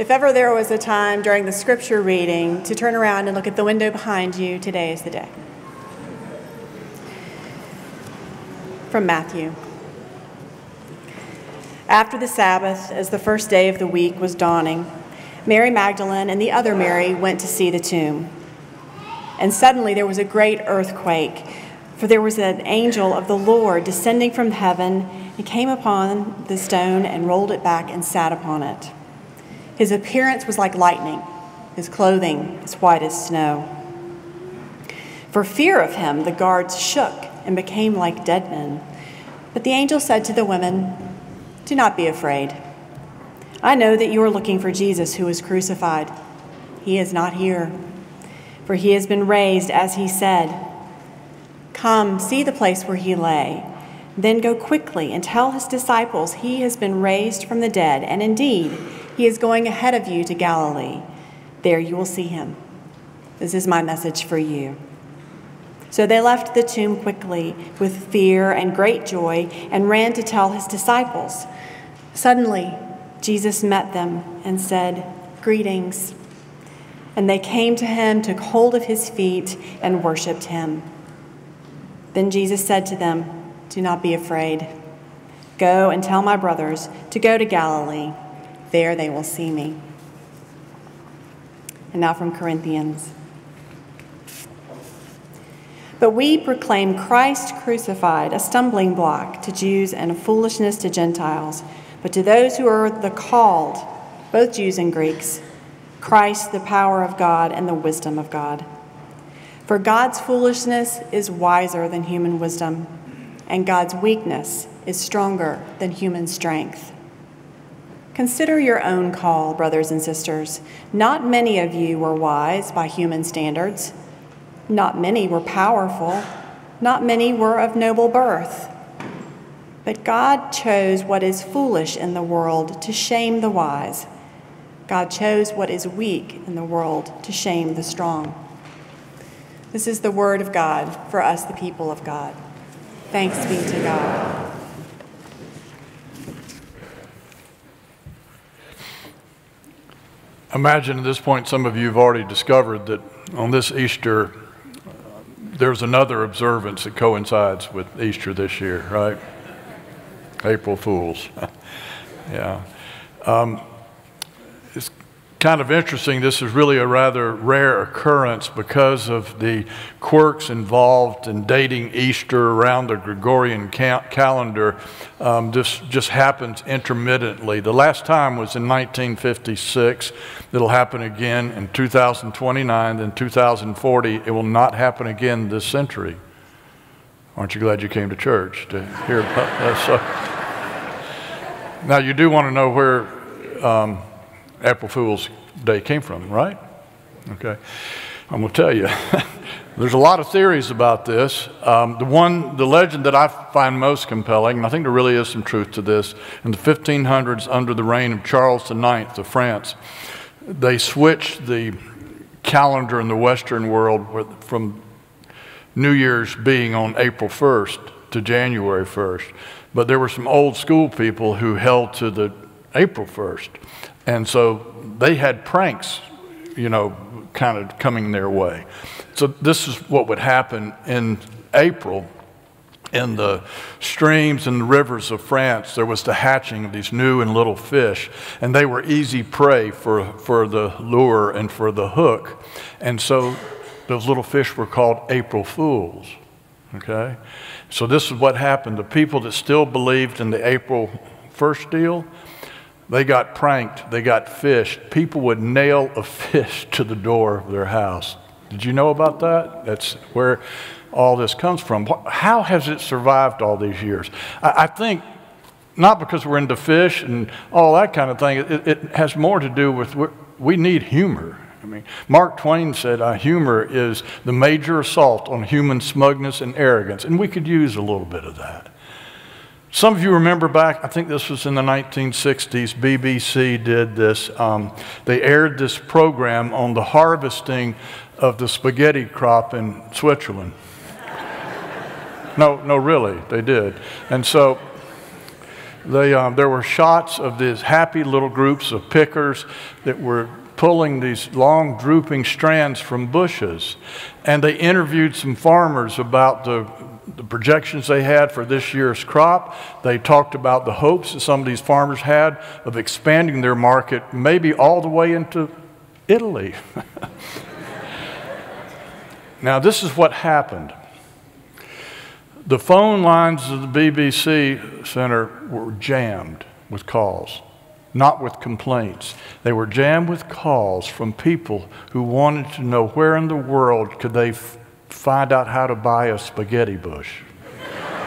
If ever there was a time during the scripture reading to turn around and look at the window behind you, today is the day. From Matthew. After the Sabbath, as the first day of the week was dawning, Mary Magdalene and the other Mary went to see the tomb. And suddenly there was a great earthquake, for there was an angel of the Lord descending from heaven He came upon the stone and rolled it back and sat upon it. His appearance was like lightning, his clothing as white as snow. For fear of him, the guards shook and became like dead men. But the angel said to the women, Do not be afraid. I know that you are looking for Jesus who was crucified. He is not here, for he has been raised as he said. Come, see the place where he lay. Then go quickly and tell his disciples he has been raised from the dead, and indeed, he is going ahead of you to Galilee. There you will see him. This is my message for you. So they left the tomb quickly with fear and great joy and ran to tell his disciples. Suddenly, Jesus met them and said, Greetings. And they came to him, took hold of his feet, and worshiped him. Then Jesus said to them, Do not be afraid. Go and tell my brothers to go to Galilee. There they will see me. And now from Corinthians. But we proclaim Christ crucified, a stumbling block to Jews and a foolishness to Gentiles. But to those who are the called, both Jews and Greeks, Christ, the power of God and the wisdom of God. For God's foolishness is wiser than human wisdom, and God's weakness is stronger than human strength. Consider your own call, brothers and sisters. Not many of you were wise by human standards. Not many were powerful. Not many were of noble birth. But God chose what is foolish in the world to shame the wise. God chose what is weak in the world to shame the strong. This is the word of God for us, the people of God. Thanks be to God. Imagine at this point, some of you have already discovered that on this Easter, there's another observance that coincides with Easter this year, right? April Fools. yeah. Um, kind of interesting. This is really a rather rare occurrence because of the quirks involved in dating Easter around the Gregorian ca- calendar. Um, this just happens intermittently. The last time was in 1956. It'll happen again in 2029, then 2040. It will not happen again this century. Aren't you glad you came to church to hear about that? So, now, you do want to know where um, April Fool's Day came from, right? Okay. I'm going to tell you. There's a lot of theories about this. Um, the one, the legend that I find most compelling, and I think there really is some truth to this, in the 1500s, under the reign of Charles IX of France, they switched the calendar in the Western world from New Year's being on April 1st to January 1st. But there were some old school people who held to the April 1st. And so they had pranks, you know, kind of coming their way. So this is what would happen in April in the streams and rivers of France, there was the hatching of these new and little fish, and they were easy prey for, for the lure and for the hook. And so those little fish were called April Fools. Okay? So this is what happened. The people that still believed in the April 1st deal, they got pranked, they got fished. People would nail a fish to the door of their house. Did you know about that? That's where all this comes from. How has it survived all these years? I, think not because we're into fish and all that kind of thing, it, it has more to do with we need humor. I mean, Mark Twain said uh, humor is the major assault on human smugness and arrogance, and we could use a little bit of that. Some of you remember back, I think this was in the 1960s, BBC did this. Um, they aired this program on the harvesting of the spaghetti crop in Switzerland. no, no, really, they did. And so They, um, there were shots of these happy little groups of pickers that were pulling these long drooping strands from bushes. And they interviewed some farmers about the, the projections they had for this year's crop. They talked about the hopes that some of these farmers had of expanding their market, maybe all the way into Italy. now, this is what happened. The phone lines of the BBC Center were jammed with calls, not with complaints. They were jammed with calls from people who wanted to know where in the world could they find out how to buy a spaghetti bush.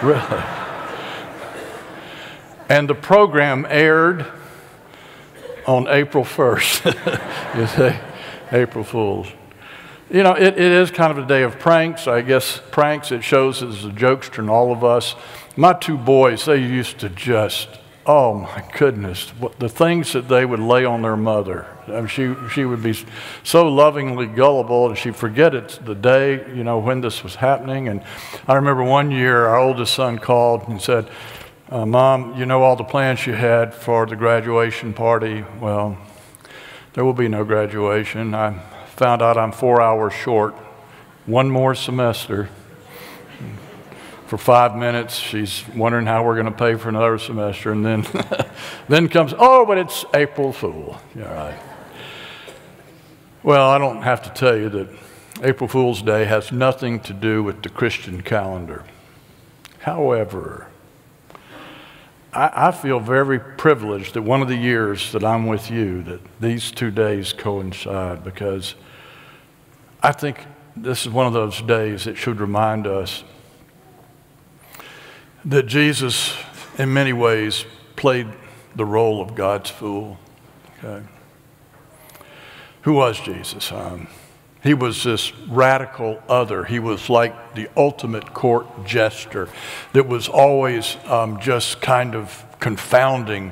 really. And the program aired on April 1st. you say, April Fools. You know, it, it is kind of a day of pranks. I guess pranks, it shows as a jokester in all of us. My two boys, they used to just, oh my goodness, what, the things that they would lay on their mother. I mean, she, she would be so lovingly gullible, and she'd forget it's the day, you know, when this was happening. And I remember one year, our oldest son called and said, uh, Mom, you know all the plans you had for the graduation party? Well, there will be no graduation. I found out I'm four hours short. One more semester. For five minutes, she's wondering how we're going to pay for another semester. And then, then comes, oh, but it's April Fool. Yeah, right. Well, I don't have to tell you that April Fool's Day has nothing to do with the Christian calendar. However, I, I, feel very privileged that one of the years that I'm with you, that these two days coincide because I think this is one of those days that should remind us that Jesus, in many ways, played the role of God's fool. Okay? Who was Jesus? Um, he was this radical other. He was like the ultimate court jester that was always um, just kind of confounding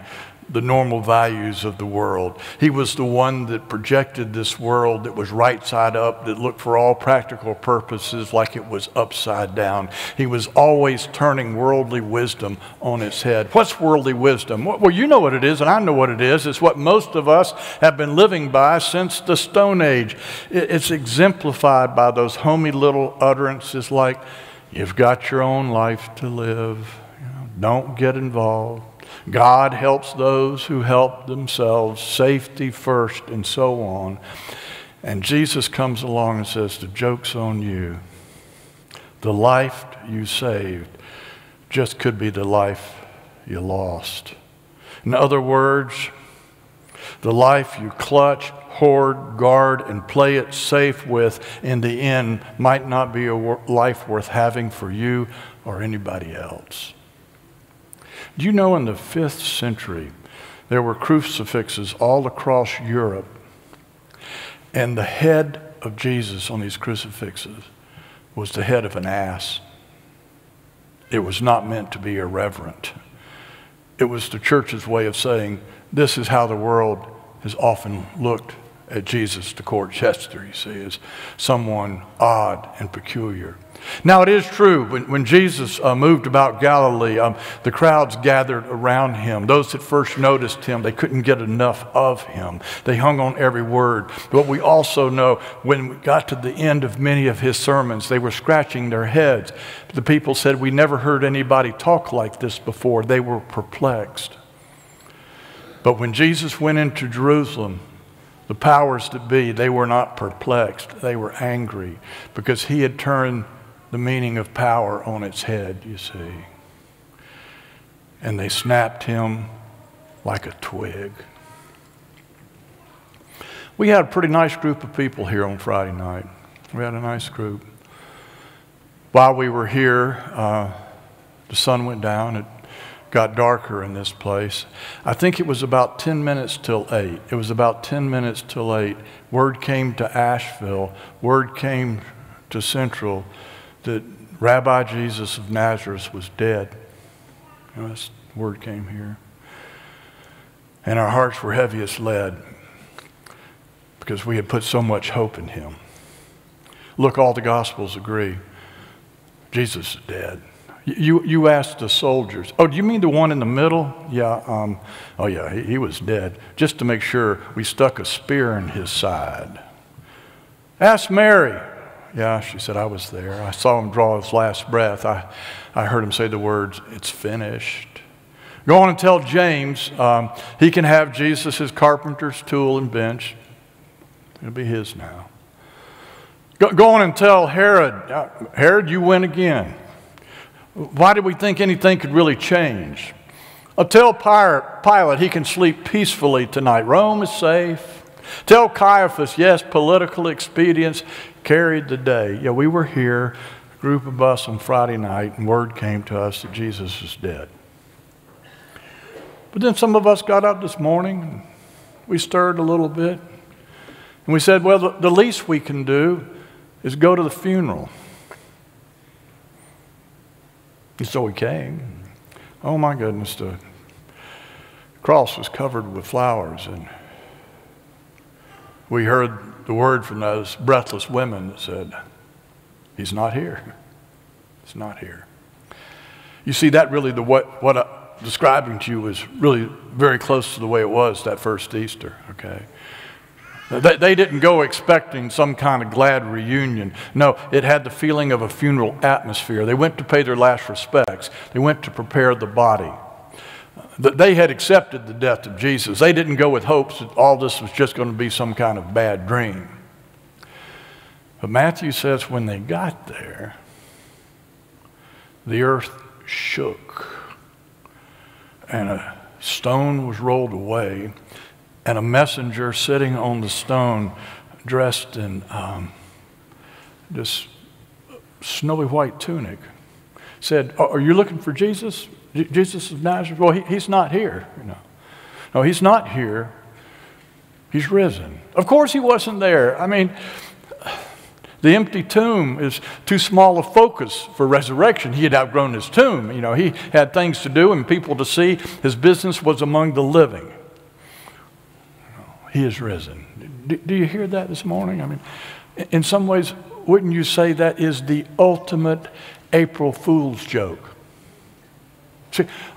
the normal values of the world. He was the one that projected this world that was right side up, that looked for all practical purposes like it was upside down. He was always turning worldly wisdom on its head. What's worldly wisdom? Well, you know what it is, and I know what it is. It's what most of us have been living by since the Stone Age. It's exemplified by those homey little utterances like, You've got your own life to live. Don't get involved God helps those who help themselves, safety first, and so on. And Jesus comes along and says, The joke's on you. The life you saved just could be the life you lost. In other words, the life you clutch, hoard, guard, and play it safe with in the end might not be a life worth having for you or anybody else. You know in the fifth century, there were crucifixes all across Europe, and the head of Jesus on these crucifixes was the head of an ass. It was not meant to be irreverent. It was the church's way of saying, this is how the world has often looked at Jesus, the court jester, you see, as someone odd and peculiar. Now, it is true, when, when Jesus uh, moved about Galilee, um, the crowds gathered around him. Those that first noticed him, they couldn't get enough of him. They hung on every word. But we also know when we got to the end of many of his sermons, they were scratching their heads. The people said, We never heard anybody talk like this before. They were perplexed. But when Jesus went into Jerusalem, the powers that be, they were not perplexed. They were angry because he had turned the meaning of power on its head, you see. And they snapped him like a twig. We had a pretty nice group of people here on Friday night. We had a nice group. While we were here, uh, the sun went down. It got darker in this place. I think it was about 10 minutes till 8. It was about 10 minutes till 8. Word came to Asheville, word came to Central that Rabbi Jesus of Nazareth was dead. This word came here. And our hearts were heavy as lead because we had put so much hope in him. Look, all the Gospels agree Jesus is dead. You, you asked the soldiers, oh, do you mean the one in the middle? Yeah, um, oh, yeah, he, he was dead. Just to make sure, we stuck a spear in his side. Ask Mary. Yeah, she said, I was there. I saw him draw his last breath. I, I heard him say the words, It's finished. Go on and tell James um, he can have Jesus, carpenter's tool and bench. It'll be his now. Go, go on and tell Herod, uh, Herod, you win again. Why did we think anything could really change? I'll tell Pilate he can sleep peacefully tonight. Rome is safe. Tell Caiaphas, yes, political expedience carried the day. Yeah, we were here, a group of us on Friday night, and word came to us that Jesus is dead. But then some of us got up this morning, we stirred a little bit, and we said, well, the, the least we can do is go to the funeral. And so we came. Oh my goodness, the cross was covered with flowers, and we heard the word from those breathless women that said, He's not here. He's not here. You see, that really, the what, what I'm describing to you is really very close to the way it was that first Easter, okay? They, they didn't go expecting some kind of glad reunion. No, it had the feeling of a funeral atmosphere. They went to pay their last respects, they went to prepare the body. They had accepted the death of Jesus. They didn't go with hopes that all this was just going to be some kind of bad dream. But Matthew says when they got there, the earth shook and a stone was rolled away and a messenger sitting on the stone dressed in um, this snowy white tunic said, Are you looking for Jesus? Jesus of Nazareth? Well, he, he's not here. You know. No, he's not here. He's risen. Of course, he wasn't there. I mean, the empty tomb is too small a focus for resurrection. He had outgrown his tomb. You know, he had things to do and people to see. His business was among the living. He is risen. Do, do you hear that this morning? I mean, in some ways, wouldn't you say that is the ultimate April Fool's joke?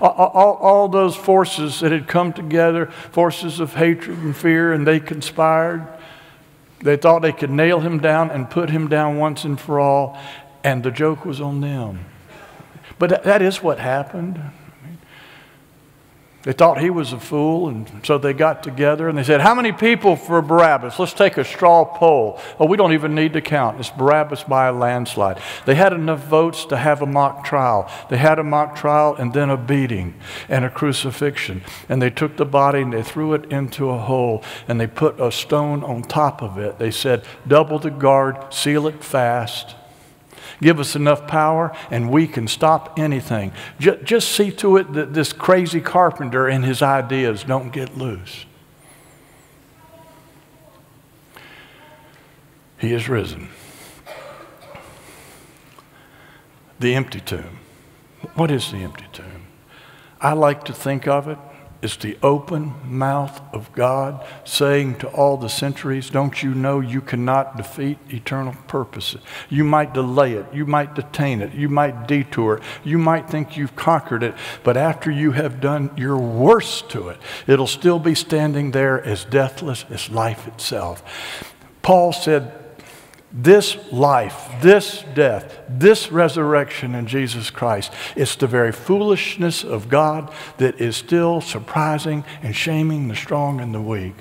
All, all, those forces that had come together, forces of hatred and fear, and they conspired. They thought they could nail him down and put him down once and for all, and the joke was on them. But that, that is what happened. They thought he was a fool, and so they got together and they said, How many people for Barabbas? Let's take a straw poll. Oh, we don't even need to count. It's Barabbas by a landslide. They had enough votes to have a mock trial. They had a mock trial and then a beating and a crucifixion. And they took the body and they threw it into a hole and they put a stone on top of it. They said, Double the guard, seal it fast. Give us enough power and we can stop anything. Just, see to it that this crazy carpenter and his ideas don't get loose. He is risen. The empty tomb. What is the empty tomb? I like to think of it is the open mouth of God saying to all the centuries, Don't you know you cannot defeat eternal purposes? You might delay it, you might detain it, you might detour it, you might think you've conquered it, but after you have done your worst to it, it'll still be standing there as deathless as life itself. Paul said, this life, this death, this resurrection in Jesus Christ, it's the very foolishness of God that is still surprising and shaming the strong and the weak.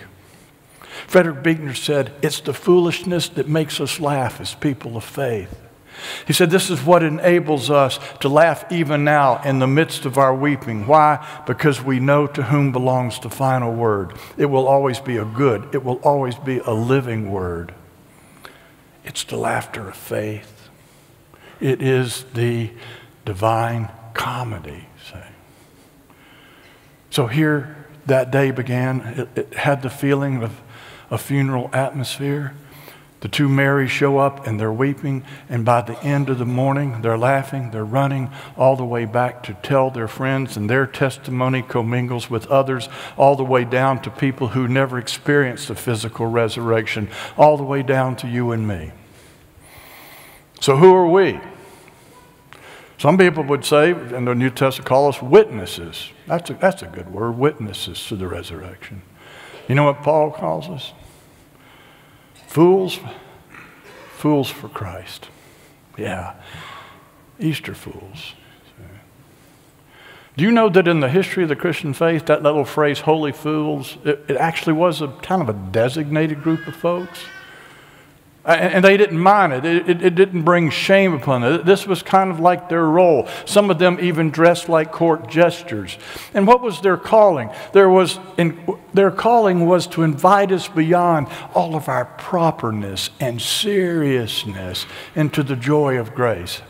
Frederick Buechner said, It's the foolishness that makes us laugh as people of faith. He said, This is what enables us to laugh even now in the midst of our weeping. Why? Because we know to whom belongs the final word. It will always be a good, it will always be a living word. It's the laughter of faith. It is the divine comedy. So here that day began. It, it had the feeling of a funeral atmosphere. The two Marys show up and they're weeping, and by the end of the morning, they're laughing, they're running all the way back to tell their friends, and their testimony commingles with others, all the way down to people who never experienced the physical resurrection, all the way down to you and me. So, who are we? Some people would say, in the New Testament, call us witnesses. That's a, that's a good word, witnesses to the resurrection. You know what Paul calls us? Fools, fools for Christ. Yeah, Easter fools. Do you know that in the history of the Christian faith, that little phrase, holy fools, it, it actually was a kind of a designated group of folks? And they didn't mind it. It, it. it, didn't bring shame upon them. This was kind of like their role. Some of them even dressed like court jesters. And what was their calling? There was in, their calling was to invite us beyond all of our properness and seriousness into the joy of grace.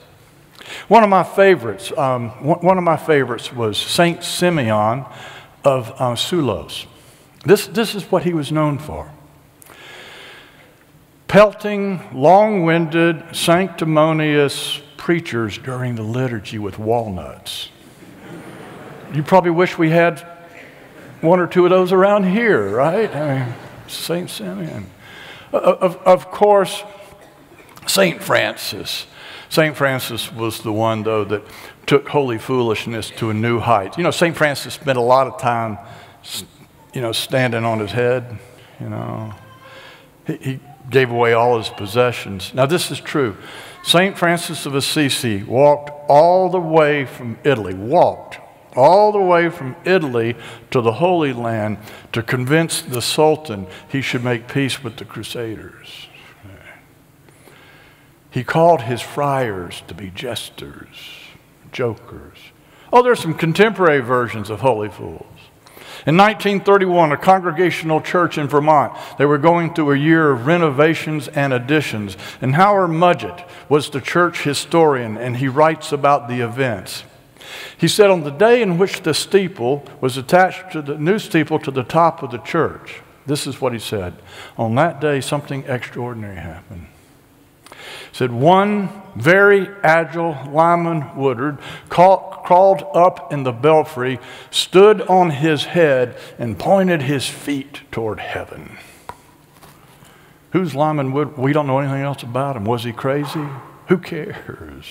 One of my favorites, um, one of my favorites was Saint Simeon of uh, Salos. This, this is what he was known for pelting, long winded, sanctimonious preachers during the liturgy with walnuts. You probably wish we had one or two of those around here, right? I mean, St. Simeon. Of, of course, St. Francis. St. Francis was the one, though, that took holy foolishness to a new height. You know, St. Francis spent a lot of time, you know, standing on his head, you know. He, he gave away all his possessions. Now, this is true. St. Francis of Assisi walked all the way from Italy, walked all the way from Italy to the Holy Land to convince the Sultan he should make peace with the Crusaders. He called his friars to be jesters, jokers. Oh, there's some contemporary versions of holy fools. In 1931, a congregational church in Vermont, they were going through a year of renovations and additions. And Howard Mudgett was the church historian, and he writes about the events. He said, On the day in which the steeple was attached to the new steeple to the top of the church, this is what he said. On that day, something extraordinary happened said one very agile Lyman Woodard crawled up in the belfry, stood on his head, and pointed his feet toward heaven. Who's Lyman Woodard? We don't know anything else about him. Was he crazy? Who cares?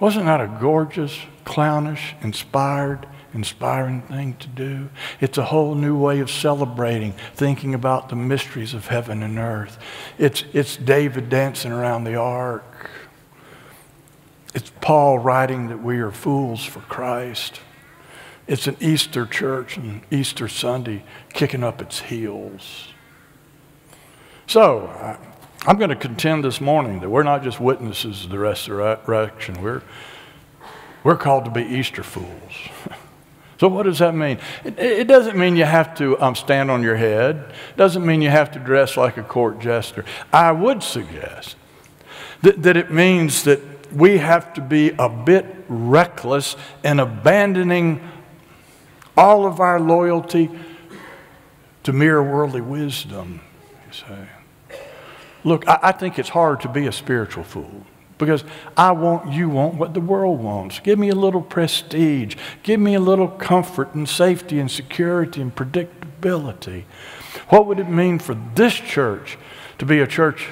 Wasn't that a gorgeous, clownish, inspired, inspiring thing to do. It's a whole new way of celebrating, thinking about the mysteries of heaven and earth. It's, it's David dancing around the ark. It's Paul writing that we are fools for Christ. It's an Easter church and Easter Sunday kicking up its heels. So, I'm going to contend this morning that we're not just witnesses of the resurrection. We're, we're called to be Easter fools. So, what does that mean? It, it doesn't mean you have to um, stand on your head, it doesn't mean you have to dress like a court jester. I would suggest that, that it means that we have to be a bit reckless in abandoning all of our loyalty to mere worldly wisdom, you say. Look, I, I think it's hard to be a spiritual fool because I want, you want what the world wants. Give me a little prestige. Give me a little comfort and safety and security and predictability. What would it mean for this church to be a church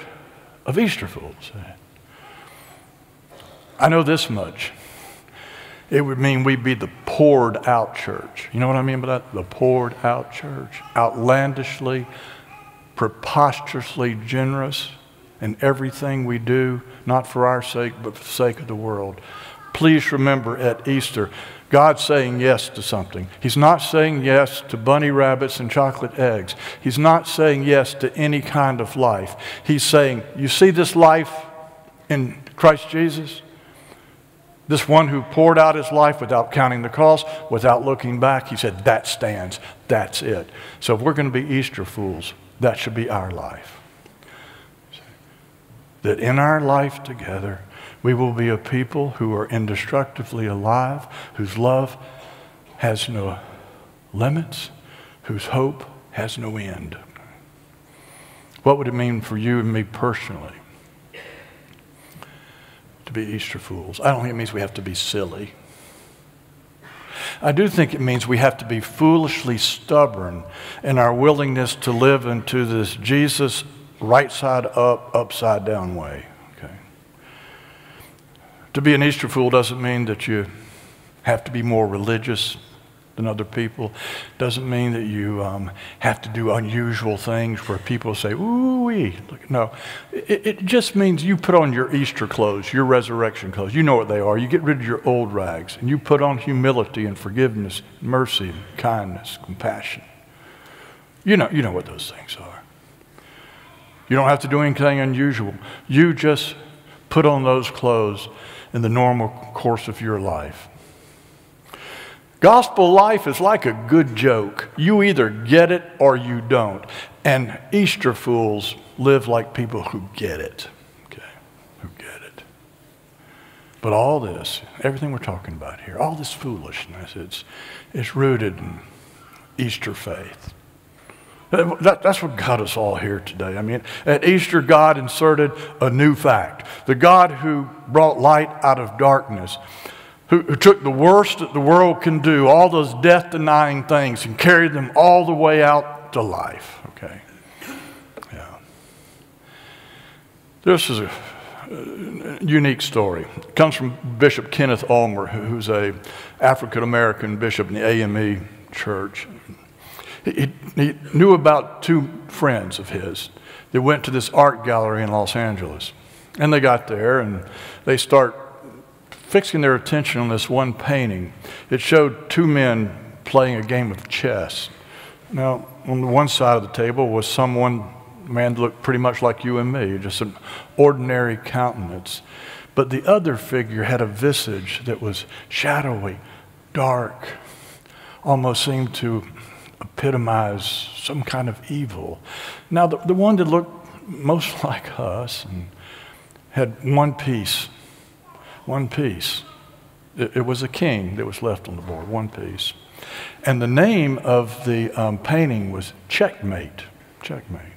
of Easter fools? I know this much. It would mean we'd be the poured out church. You know what I mean by that? The poured out church. Outlandishly, preposterously generous in everything we do, not for our sake, but for the sake of the world. Please remember at Easter, God's saying yes to something. He's not saying yes to bunny rabbits and chocolate eggs. He's not saying yes to any kind of life. He's saying, You see this life in Christ Jesus? This one who poured out his life without counting the cost, without looking back, he said, That stands. That's it. So if we're going to be Easter fools, that should be our life that in our life together, we will be a people who are indestructively alive, whose love has no limits, whose hope has no end. What would it mean for you and me personally to be Easter fools? I don't think it means we have to be silly. I do think it means we have to be foolishly stubborn in our willingness to live into this Jesus right side up, upside down way. Okay. To be an Easter fool doesn't mean that you have to be more religious than other people. Doesn't mean that you um, have to do unusual things where people say, ooh wee. No, it, it, just means you put on your Easter clothes, your resurrection clothes. You know what they are. You get rid of your old rags and you put on humility and forgiveness, mercy, kindness, compassion. You know, you know what those things are. You don't have to do anything unusual. You just put on those clothes in the normal course of your life. Gospel life is like a good joke. You either get it or you don't. And Easter fools live like people who get it. Okay, who get it. But all this, everything we're talking about here, all this foolishness, it's, it's rooted in Easter faith. That, that's what got us all here today. I mean, at Easter, God inserted a new fact. The God who brought light out of darkness, who, who took the worst that the world can do, all those death denying things, and carried them all the way out to life. Okay? Yeah. This is a, unique story. It comes from Bishop Kenneth Ulmer, who's a African American bishop in the AME church. He, he knew about two friends of his that went to this art gallery in Los Angeles. And they got there and they start fixing their attention on this one painting. It showed two men playing a game of chess. Now, on the one side of the table was someone, man looked pretty much like you and me, just an ordinary countenance. But the other figure had a visage that was shadowy, dark, almost seemed to epitomize some kind of evil. Now, the, the one that looked most like us and had one piece, one piece. It, it, was a king that was left on the board, one piece. And the name of the um, painting was Checkmate. Checkmate.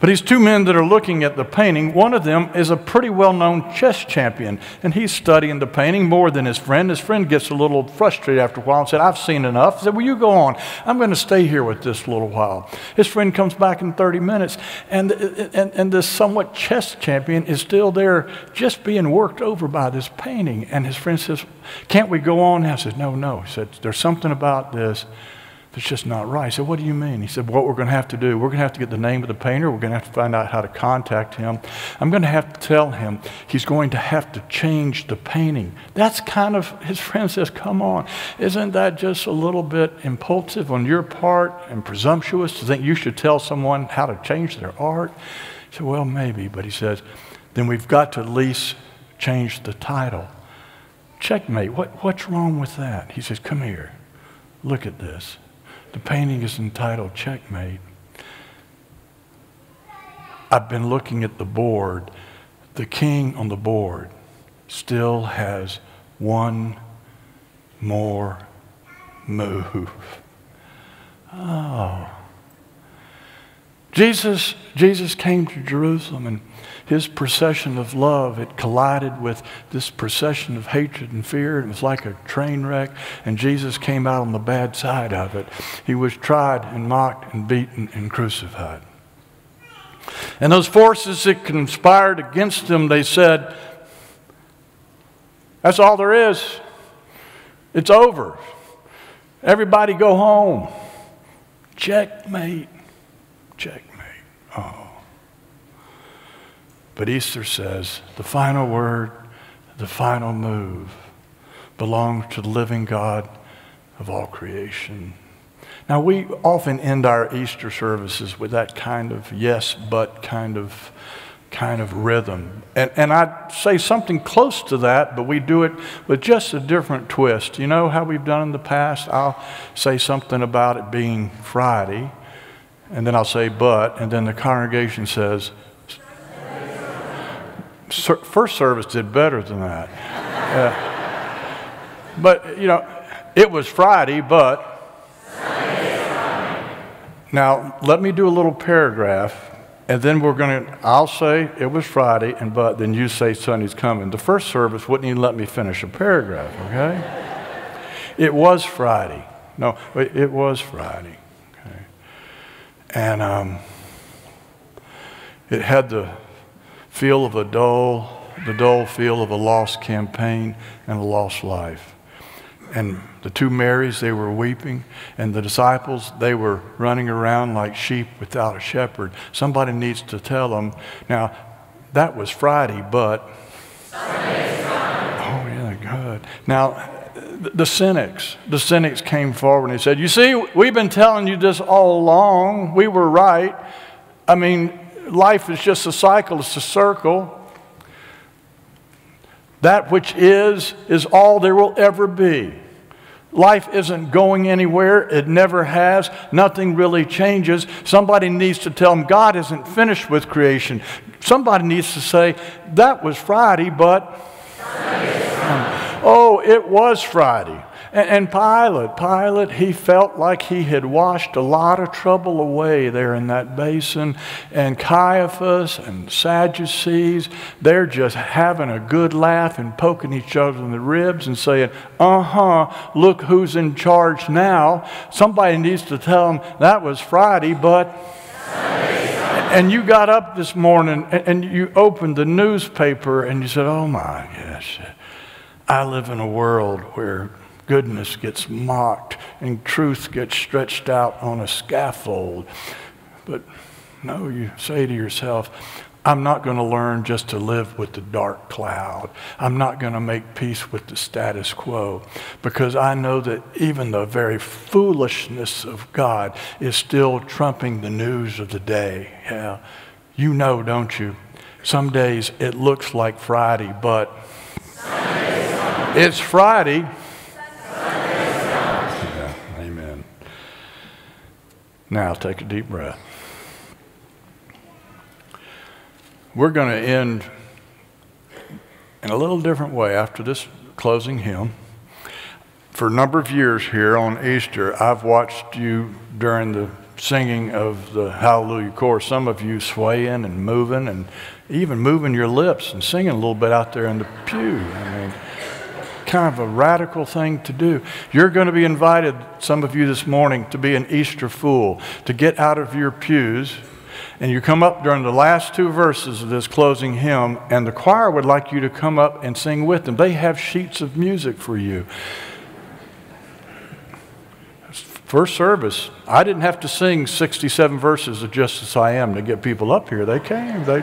But these two men that are looking at the painting, one of them is a pretty well known chess champion, and he's studying the painting more than his friend. His friend gets a little frustrated after a while and said, I've seen enough. He said, Well, you go on. I'm going to stay here with this little while. His friend comes back in 30 minutes, and, and, and this somewhat chess champion is still there just being worked over by this painting. And his friend says, Can't we go on? I said, No, no. He said, There's something about this that's just not right. I said, What do you mean? He said, What we're going to have to do, we're going to have to get the name of the painter. We're going to have to find out how to contact him. I'm going to have to tell him he's going to have to change the painting. That's kind of, his friend says, Come on. Isn't that just a little bit impulsive on your part and presumptuous to think you should tell someone how to change their art? He said, Well, maybe. But he says, Then we've got to at least change the title. Checkmate. What, what's wrong with that? He says, Come here. Look at this. The painting is entitled Checkmate. I've been looking at the board. The king on the board still has one more move. Oh. Jesus, Jesus came to Jerusalem and his procession of love, it collided with this procession of hatred and fear. It was like a train wreck, and Jesus came out on the bad side of it. He was tried and mocked and beaten and crucified. And those forces that conspired against him, they said, That's all there is. It's over. Everybody go home. Checkmate. Checkmate. Oh. But Easter says the final word, the final move belongs to the living God of all creation. Now, we often end our Easter services with that kind of yes, but kind of kind of rhythm. And, and I'd say something close to that, but we do it with just a different twist. You know how we've done in the past? I'll say something about it being Friday, and then I'll say but, and then the congregation says, first service did better than that. Uh, but, you know, it was Friday, but. Now, let me do a little paragraph, and then we're going to, I'll say it was Friday, and but, then you say Sunday's coming. The first service wouldn't even let me finish a paragraph, okay? It was Friday. No, it was Friday, okay? And um, it had the feel of a dull the dull feel of a lost campaign and a lost life. And the two Marys, they were weeping, and the disciples, they were running around like sheep without a shepherd. Somebody needs to tell them. Now, that was Friday, but. Oh, yeah, good. Now, the cynics, the cynics came forward and they said, You see, we've been telling you this all along. We were right. I mean, life is just a cycle, it's a circle. That which is, is all there will ever be. Life isn't going anywhere. It never has. Nothing really changes. Somebody needs to tell them God isn't finished with creation. Somebody needs to say, that was Friday, but. oh, it was Friday. And, Pilate, Pilate, he felt like he had washed a lot of trouble away there in that basin. And Caiaphas and Sadducees, they're just having a good laugh and poking each other in the ribs and saying, uh huh, look who's in charge now. Somebody needs to tell them that was Friday, but. And you got up this morning and you opened the newspaper and you said, Oh my gosh, I live in a world where goodness gets mocked and truth gets stretched out on a scaffold. But no, you say to yourself, I'm not going to learn just to live with the dark cloud. I'm not going to make peace with the status quo because I know that even the very foolishness of God is still trumping the news of the day. Yeah. You know, don't you? Some days it looks like Friday, but it's Friday. Now take a deep breath. We're going to end in a little different way after this closing hymn. For a number of years here on Easter, I've watched you during the singing of the Hallelujah chorus. Some of you swaying and moving and even moving your lips and singing a little bit out there in the pew. I mean, kind of a radical thing to do. You're going to be invited, some of you this morning, to be an Easter fool, to get out of your pews. And you come up during the last two verses of this closing hymn, and the choir would like you to come up and sing with them. They have sheets of music for you. First service, I didn't have to sing 67 verses of Just As I Am to get people up here. They came. They,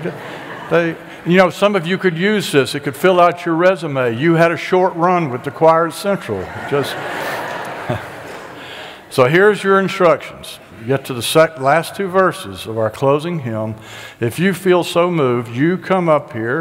they, you know, some of you could use this. It could fill out your resume. You had a short run with the choir Central. Just so here's your instructions. You get to the sec- last two verses of our closing hymn. If you feel so moved, you come up here